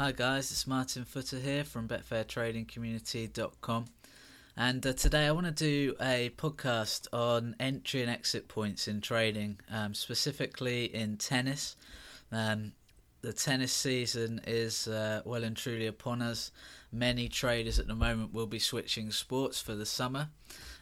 Hi guys, it's Martin Footer here from BetfairTradingCommunity.com, and uh, today I want to do a podcast on entry and exit points in trading, um, specifically in tennis. Um, the tennis season is uh, well and truly upon us. Many traders at the moment will be switching sports for the summer,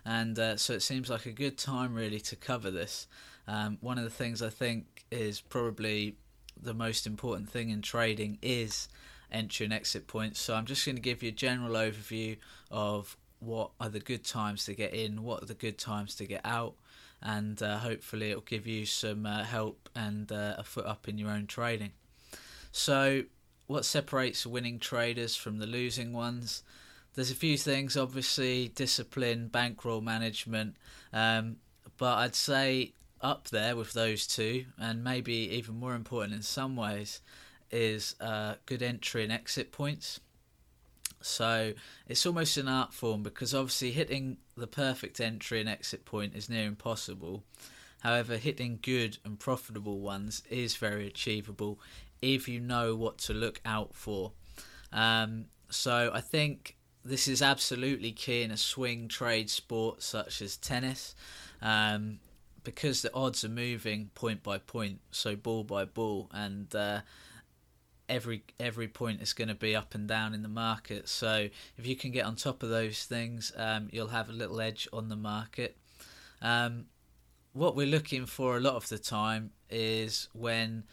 and uh, so it seems like a good time really to cover this. Um, one of the things I think is probably the most important thing in trading is entry and exit points. So I'm just going to give you a general overview of what are the good times to get in, what are the good times to get out, and uh, hopefully it'll give you some uh, help and uh, a foot up in your own trading. So, what separates winning traders from the losing ones? There's a few things, obviously, discipline, bankroll management, um, but I'd say up there with those two, and maybe even more important in some ways, is uh, good entry and exit points. So it's almost an art form because obviously hitting the perfect entry and exit point is near impossible. However, hitting good and profitable ones is very achievable if you know what to look out for. Um, so I think this is absolutely key in a swing trade sport such as tennis. Um, because the odds are moving point by point, so ball by ball, and uh, every every point is going to be up and down in the market. So if you can get on top of those things, um, you'll have a little edge on the market. Um, what we're looking for a lot of the time is when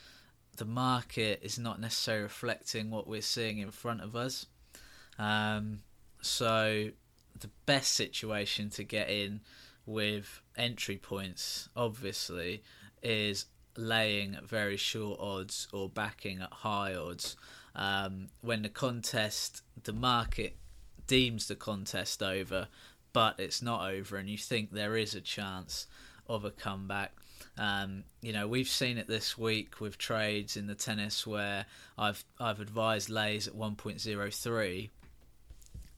the market is not necessarily reflecting what we're seeing in front of us. Um, so the best situation to get in with entry points, obviously, is laying very short odds or backing at high odds. Um, when the contest, the market deems the contest over, but it's not over, and you think there is a chance of a comeback. Um, you know, we've seen it this week with trades in the tennis where I've I've advised lays at 1.03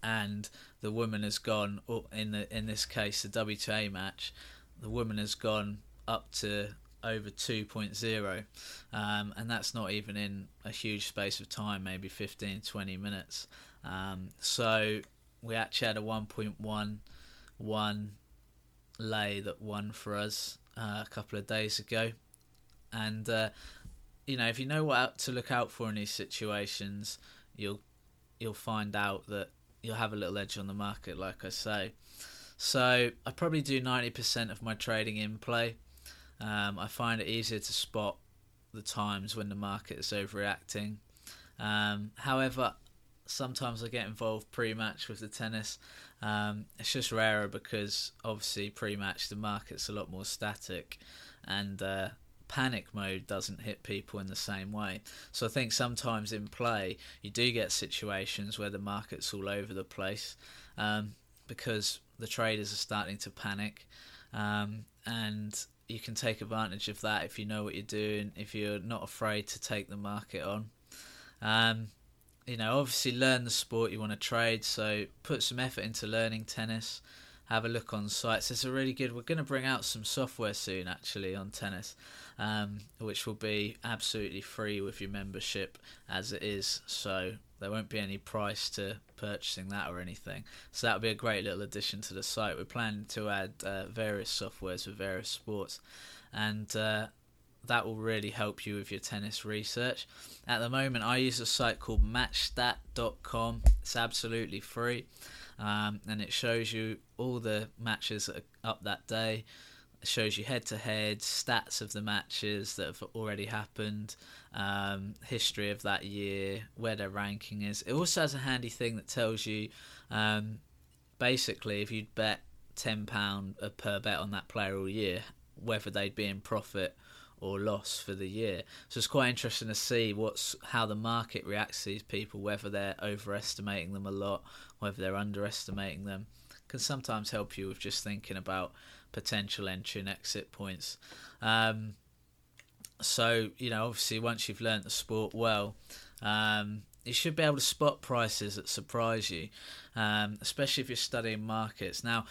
and the woman has gone in the in this case the WTA match the woman has gone up to over 2.0 um, and that's not even in a huge space of time maybe 15 20 minutes. Um, so we actually had a 1.11 lay that won for us uh, a couple of days ago. And uh, you know if you know what to look out for in these situations you'll you'll find out that you'll have a little edge on the market, like I say. So I probably do 90% of my trading in play. Um, I find it easier to spot the times when the market is overreacting. Um, however, sometimes I get involved pre-match with the tennis. Um, it's just rarer because obviously pre-match the market's a lot more static, and uh, panic mode doesn't hit people in the same way. So I think sometimes in play you do get situations where the market's all over the place um, because the traders are starting to panic, um, and you can take advantage of that if you know what you're doing. If you're not afraid to take the market on. Um, you know, obviously learn the sport you want to trade, so put some effort into learning tennis have a look on sites. It's a really good. We're going to bring out some software soon, actually, on tennis, um, which will be absolutely free with your membership as it is. So there won't be any price to purchasing that or anything. So that'll be a great little addition to the site. We're planning to add uh, various softwares for various sports, and uh, that will really help you with your tennis research. At the moment, I use a site called Matchstat.com. It's absolutely free um, and it shows you all the matches that are up that day. It shows you head to head stats of the matches that have already happened, um, history of that year, where their ranking is. It also has a handy thing that tells you um, basically if you'd bet £10 per bet on that player all year, whether they'd be in profit or loss for the year. So it's quite interesting to see what's how the market reacts to these people, whether they're overestimating them a lot, whether they're underestimating them. Can sometimes help you with just thinking about potential entry and exit points. Um, so you know, obviously, once you've learnt the sport well, um, you should be able to spot prices that surprise you, um, especially if you're studying markets. Now,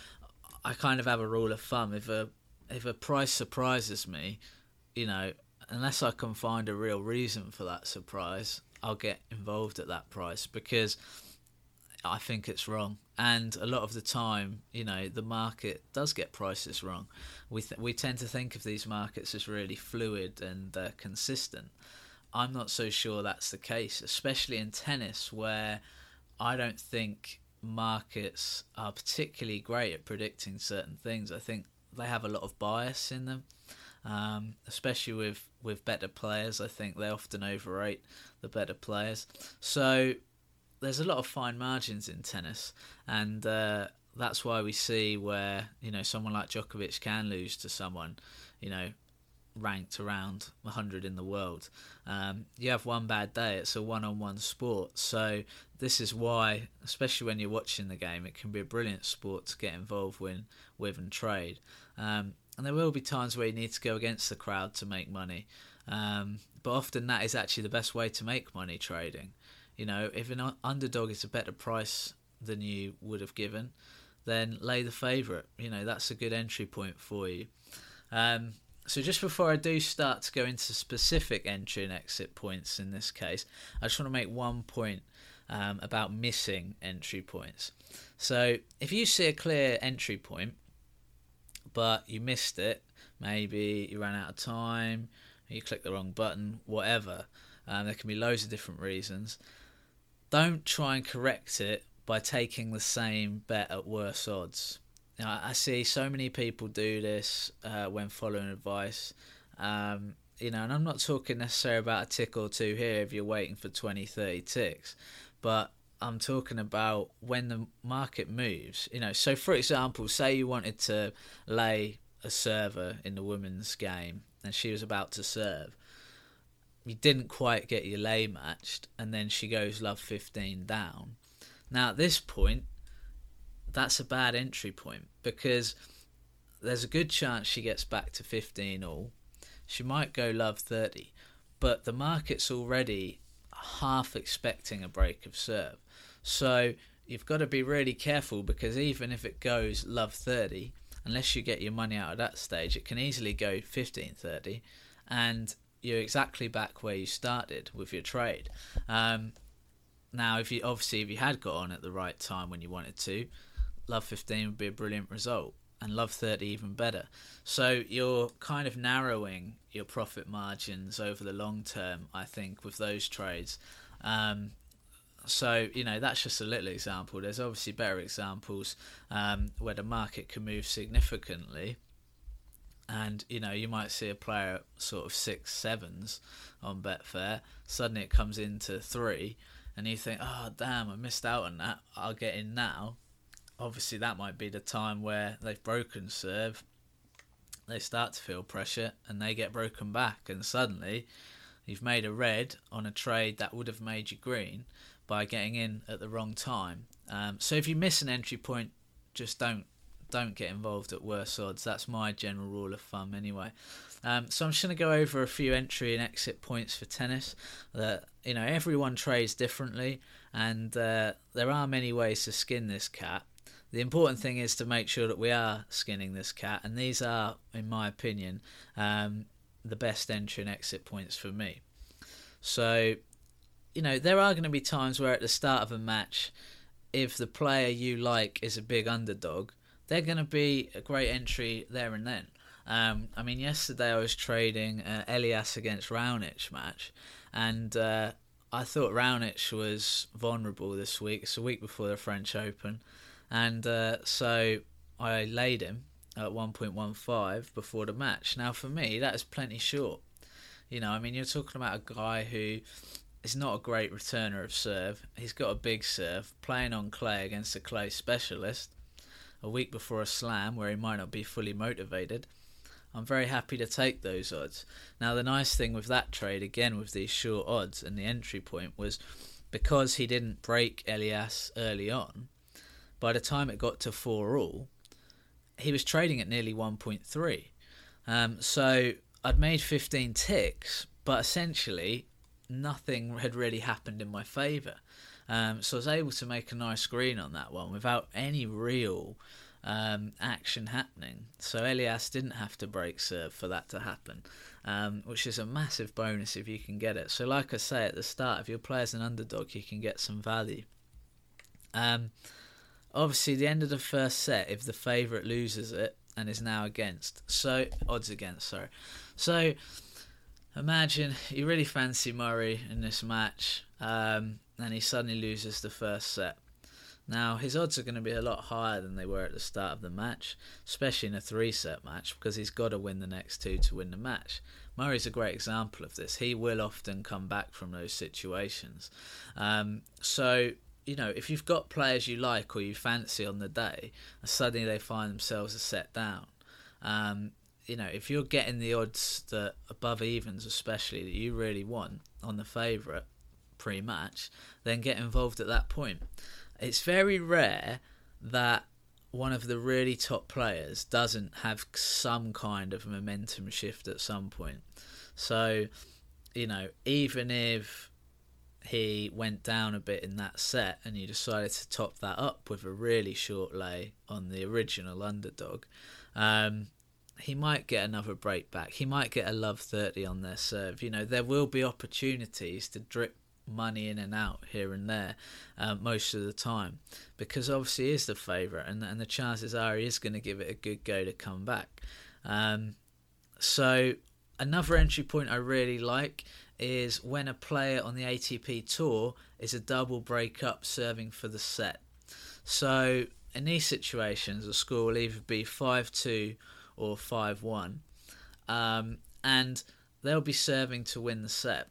I kind of have a rule of thumb: if a if a price surprises me, you know, unless I can find a real reason for that surprise, I'll get involved at that price because I think it's wrong. And a lot of the time, you know, the market does get prices wrong. We th- we tend to think of these markets as really fluid and uh, consistent. I'm not so sure that's the case, especially in tennis, where I don't think markets are particularly great at predicting certain things. I think they have a lot of bias in them, um, especially with with better players. I think they often overrate the better players. So there's a lot of fine margins in tennis, and uh, that's why we see where you know someone like Djokovic can lose to someone, you know, ranked around 100 in the world. Um, you have one bad day, it's a one on one sport. So, this is why, especially when you're watching the game, it can be a brilliant sport to get involved with, with and trade. Um, and there will be times where you need to go against the crowd to make money. Um, but often that is actually the best way to make money trading. You know, if an underdog is a better price than you would have given, then lay the favourite. You know, that's a good entry point for you. Um, so just before I do start to go into specific entry and exit points in this case, I just want to make one point um, about missing entry points. So if you see a clear entry point, but you missed it, maybe you ran out of time, you clicked the wrong button, whatever. Um, there can be loads of different reasons. Don't try and correct it by taking the same bet at worse odds. Now, I see so many people do this uh, when following advice. Um, you know, and I'm not talking necessarily about a tick or two here if you're waiting for 20, 30 ticks, but I'm talking about when the market moves. You know, so for example, say you wanted to lay a server in the women's game and she was about to serve. You didn't quite get your lay matched, and then she goes love 15 down. Now, at this point, that's a bad entry point because there's a good chance she gets back to 15 all. She might go love 30, but the market's already half expecting a break of serve. So you've got to be really careful because even if it goes love 30, unless you get your money out at that stage, it can easily go 15 30 and you're exactly back where you started with your trade. Um, now, if you obviously if you had got on at the right time when you wanted to, love 15 would be a brilliant result and love 30 even better. So you're kind of narrowing your profit margins over the long term, I think, with those trades. Um, so you know that's just a little example. There's obviously better examples um, where the market can move significantly, and you know you might see a player sort of six sevens on Betfair. Suddenly it comes into three, and you think, oh damn, I missed out on that. I'll get in now. Obviously, that might be the time where they've broken serve. They start to feel pressure, and they get broken back, and suddenly you've made a red on a trade that would have made you green by getting in at the wrong time. Um, so if you miss an entry point, just don't don't get involved at worse odds. That's my general rule of thumb, anyway. Um, so I'm just going to go over a few entry and exit points for tennis. That you know everyone trades differently, and uh, there are many ways to skin this cat. The important thing is to make sure that we are skinning this cat, and these are, in my opinion, um, the best entry and exit points for me. So you know, there are going to be times where at the start of a match, if the player you like is a big underdog, they're going to be a great entry there and then. Um, I mean, yesterday I was trading uh, Elias against Raonic match, and uh, I thought Raonic was vulnerable this week. It's a week before the French Open, and uh, so I laid him at 1.15 before the match. Now, for me, that is plenty short. You know, I mean, you're talking about a guy who is not a great returner of serve. He's got a big serve, playing on clay against a clay specialist a week before a slam where he might not be fully motivated. I'm very happy to take those odds. Now, the nice thing with that trade, again with these short odds and the entry point, was because he didn't break Elias early on, by the time it got to 4 all, he was trading at nearly 1.3. Um, so I'd made 15 ticks, but essentially nothing had really happened in my favour. Um, so I was able to make a nice green on that one without any real um, action happening. So Elias didn't have to break serve for that to happen, um, which is a massive bonus if you can get it. So, like I say at the start, if your player's an underdog, you can get some value. Um, obviously, the end of the first set, if the favourite loses it and is now against, so odds against, sorry. So, imagine you really fancy Murray in this match, um, and he suddenly loses the first set. Now, his odds are going to be a lot higher than they were at the start of the match, especially in a three set match, because he's got to win the next two to win the match. Murray's a great example of this. He will often come back from those situations. Um, so, you know, if you've got players you like or you fancy on the day, and suddenly they find themselves a set down, um, you know, if you're getting the odds that above evens, especially that you really want on the favourite pre match, then get involved at that point it's very rare that one of the really top players doesn't have some kind of momentum shift at some point. So, you know, even if he went down a bit in that set and you decided to top that up with a really short lay on the original underdog, um, he might get another break back. He might get a love 30 on their serve. You know, there will be opportunities to drip money in and out here and there uh, most of the time because obviously he is the favourite and, and the chances are he is going to give it a good go to come back. Um, so another entry point I really like is when a player on the ATP tour is a double breakup serving for the set. So in these situations, the score will either be 5 2 or 5 1, um, and they'll be serving to win the set.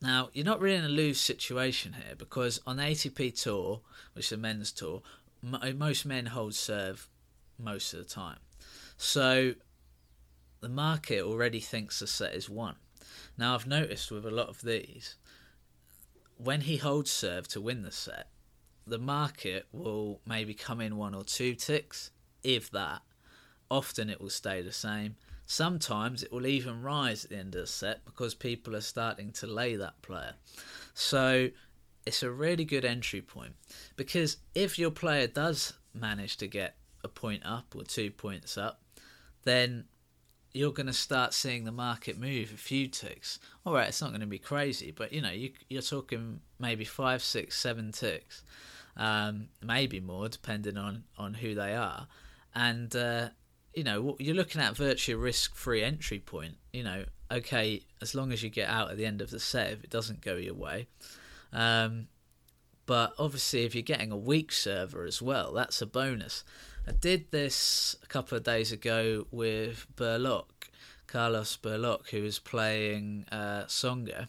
Now, you're not really in a lose situation here because on the ATP Tour, which is a men's tour, most men hold serve most of the time. So the market already thinks the set is won. Now, I've noticed with a lot of these, when he holds serve to win the set, the market will maybe come in one or two ticks, if that. Often it will stay the same. Sometimes it will even rise at the end of the set because people are starting to lay that player. So it's a really good entry point because if your player does manage to get a point up or two points up, then you're going to start seeing the market move a few ticks. All right, it's not going to be crazy, but you know you, are talking maybe five, six, seven ticks, um, maybe more depending on on who they are, and uh, you know, you're looking at virtually risk-free entry point. You know, okay, as long as you get out at the end of the set, if it doesn't go your way. Um, but obviously, if you're getting a weak server as well, that's a bonus. I did this a couple of days ago with Berlocq, Carlos Berlocq, who was playing uh, Tsonga,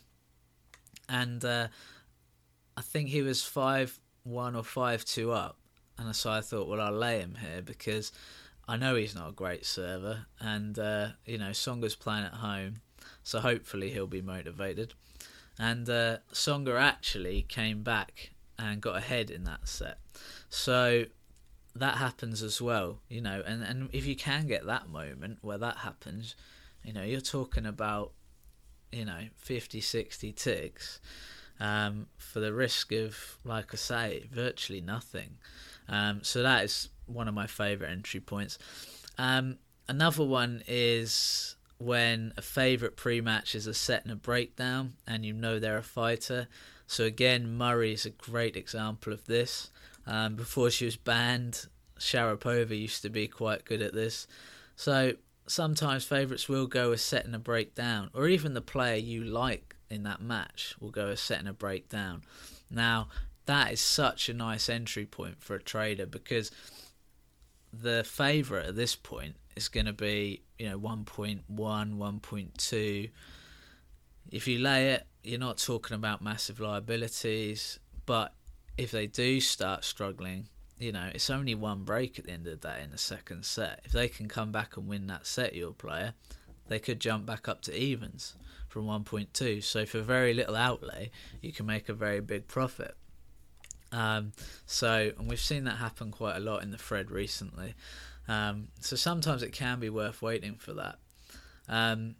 and uh, I think he was five one or five two up, and so I thought, well, I'll lay him here because I know he's not a great server, and uh, you know Tsonga's playing at home, so hopefully he'll be motivated. And uh, Tsonga actually came back and got ahead in that set, so that happens as well, you know. And and if you can get that moment where that happens, you know, you're talking about you know 50, 60 ticks um, for the risk of, like I say, virtually nothing. Um, so that is one of my favourite entry points. Um, another one is when a favourite pre-match is a set and a breakdown, and you know they're a fighter. So again, Murray is a great example of this. Um, before she was banned, Sharapova used to be quite good at this. So sometimes favourites will go a set and a breakdown, or even the player you like in that match will go a set and a breakdown. Now, that is such a nice entry point for a trader because the favourite at this point is going to be you know 1.1 1.2 if you lay it you're not talking about massive liabilities but if they do start struggling you know it's only one break at the end of the day in the second set. If they can come back and win that set your player they could jump back up to evens from 1.2 so for very little outlay you can make a very big profit um, so, and we've seen that happen quite a lot in the thread recently. Um, so sometimes it can be worth waiting for that. Um,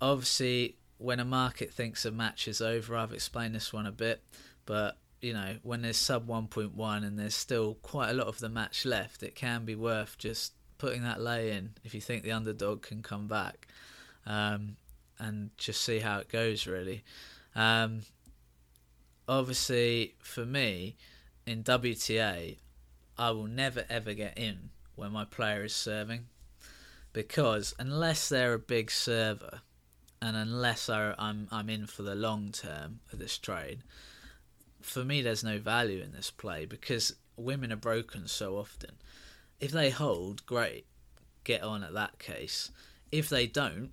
obviously, when a market thinks a match is over, I've explained this one a bit, but you know, when there's sub 1.1 and there's still quite a lot of the match left, it can be worth just putting that lay in if you think the underdog can come back um, and just see how it goes, really. Um, obviously, for me, in WTA, I will never ever get in when my player is serving because unless they're a big server and unless I, I'm I'm in for the long term of this trade, for me there's no value in this play because women are broken so often. If they hold, great, get on at that case. If they don't,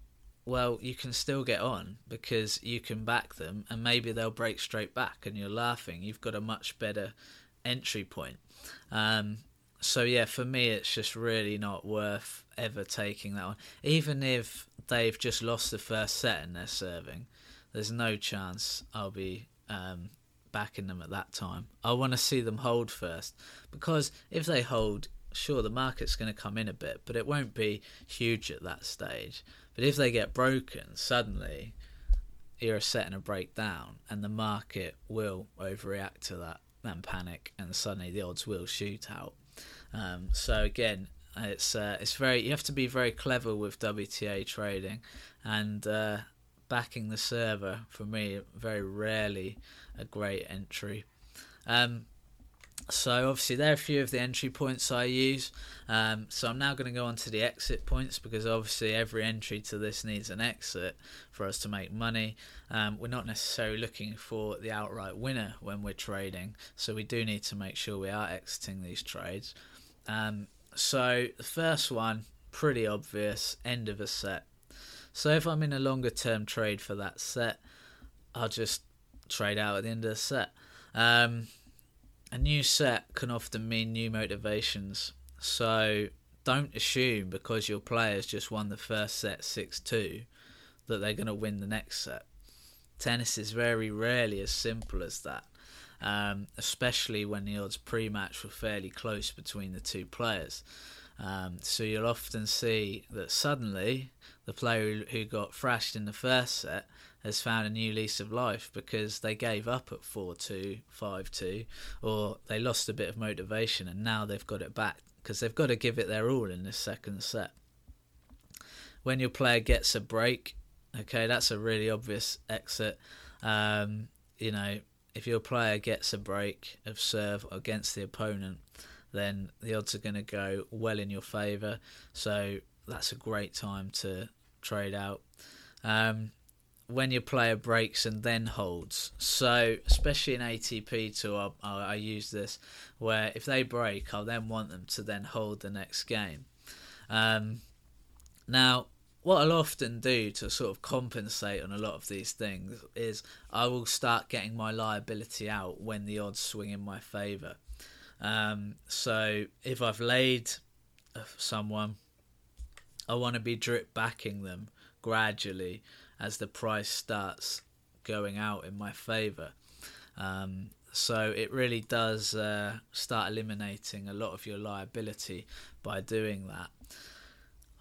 well, you can still get on because you can back them and maybe they'll break straight back and you're laughing. You've got a much better entry point. Um, so yeah, for me, it's just really not worth ever taking that one. Even if they've just lost the first set and they're serving, there's no chance I'll be um, backing them at that time. I want to see them hold first because if they hold, sure the market's going to come in a bit, but it won't be huge at that stage. But if they get broken suddenly, you're a set and a breakdown, and the market will overreact to that and panic, and suddenly the odds will shoot out. Um, so again, it's uh, it's very you have to be very clever with WTA trading, and uh, backing the server for me very rarely a great entry. Um, so obviously there are a few of the entry points I use. Um, so I'm now going to go on to the exit points because obviously every entry to this needs an exit for us to make money. Um, we're not necessarily looking for the outright winner when we're trading, so we do need to make sure we are exiting these trades. Um, so the first one, pretty obvious, end of a set. So if I'm in a longer term trade for that set, I'll just trade out at the end of the set. A new set can often mean new motivations. So don't assume because your players just won the first set 6 2 that they're going to win the next set. Tennis is very rarely as simple as that, um, especially when the odds pre match were fairly close between the two players. Um, so you'll often see that suddenly the player who got thrashed in the first set has found a new lease of life because they gave up at 4 2, 5 2, or they lost a bit of motivation and now they've got it back because they've got to give it their all in this second set. When your player gets a break, okay, that's a really obvious exit. Um, you know, if your player gets a break of serve against the opponent, then the odds are going to go well in your favour. So that's a great time to trade out. Um, when your player breaks and then holds. So, especially in ATP tour, I, I, use this where if they break, I'll then want them to then hold the next game. Um, now, what I'll often do to sort of compensate on a lot of these things is I will start getting my liability out when the odds swing in my favour. Um, so, if I've laid someone, I want to be drip backing them gradually as the price starts going out in my favour. Um, so it really does uh, start eliminating a lot of your liability by doing that.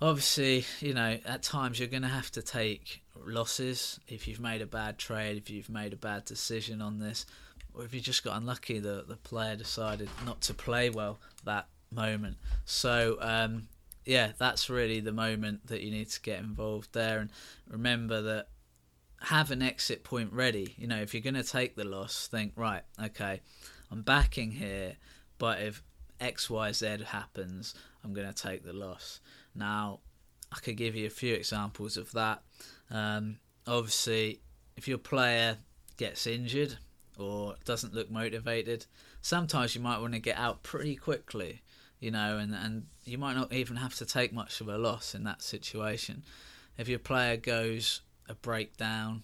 Obviously, you know, at times you're going to have to take losses if you've made a bad trade, if you've made a bad decision on this, or if you just got unlucky that the player decided not to play well that moment. So um, yeah, that's really the moment that you need to get involved there. And remember that have an exit point ready. You know, if you're going to take the loss, think, right, okay, I'm backing here, but if XYZ happens, I'm going to take the loss. Now, I could give you a few examples of that. Um, obviously, if your player gets injured or doesn't look motivated, sometimes you might want to get out pretty quickly you know, and, and you might not even have to take much of a loss in that situation. If your player goes a breakdown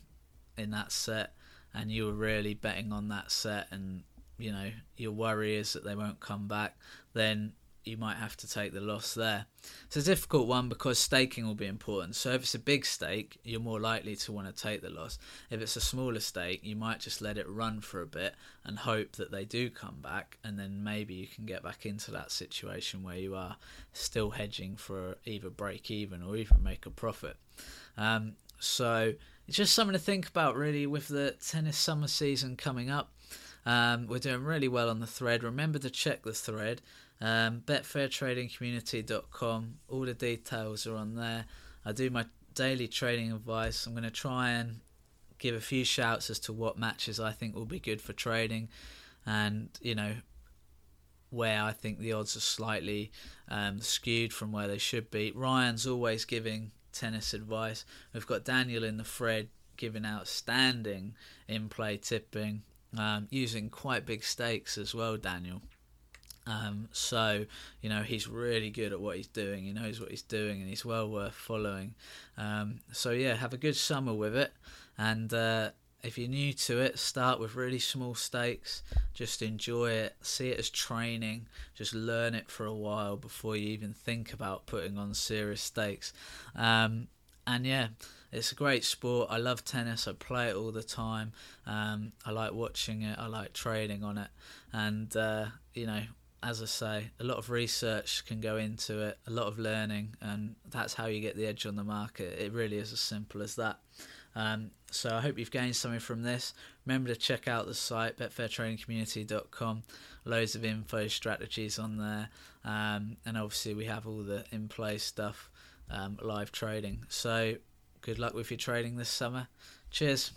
in that set and you were really betting on that set and, you know, your worry is that they won't come back, then you might have to take the loss there. It's a difficult one because staking will be important. So if it's a big stake, you're more likely to want to take the loss. If it's a smaller stake, you might just let it run for a bit and hope that they do come back, and then maybe you can get back into that situation where you are still hedging for either break even or even make a profit. Um, so it's just something to think about really with the tennis summer season coming up. Um, we're doing really well on the thread. Remember to check the thread. Um, betfairtradingcommunity.com. All the details are on there. I do my daily trading advice. I'm going to try and give a few shouts as to what matches I think will be good for trading, and you know where I think the odds are slightly um, skewed from where they should be. Ryan's always giving tennis advice. We've got Daniel in the thread giving outstanding in play tipping, um, using quite big stakes as well, Daniel. Um, so, you know, he's really good at what he's doing. He knows what he's doing and he's well worth following. Um, so, yeah, have a good summer with it. And uh, if you're new to it, start with really small stakes. Just enjoy it. See it as training. Just learn it for a while before you even think about putting on serious stakes. Um, and yeah, it's a great sport. I love tennis. I play it all the time. Um, I like watching it. I like trading on it. And, uh, you know, as I say, a lot of research can go into it, a lot of learning, and that's how you get the edge on the market. It really is as simple as that. Um, so I hope you've gained something from this. Remember to check out the site, betfairtradingcommunity.com. Loads of info, strategies on there. Um, and obviously, we have all the in play stuff, um, live trading. So good luck with your trading this summer. Cheers.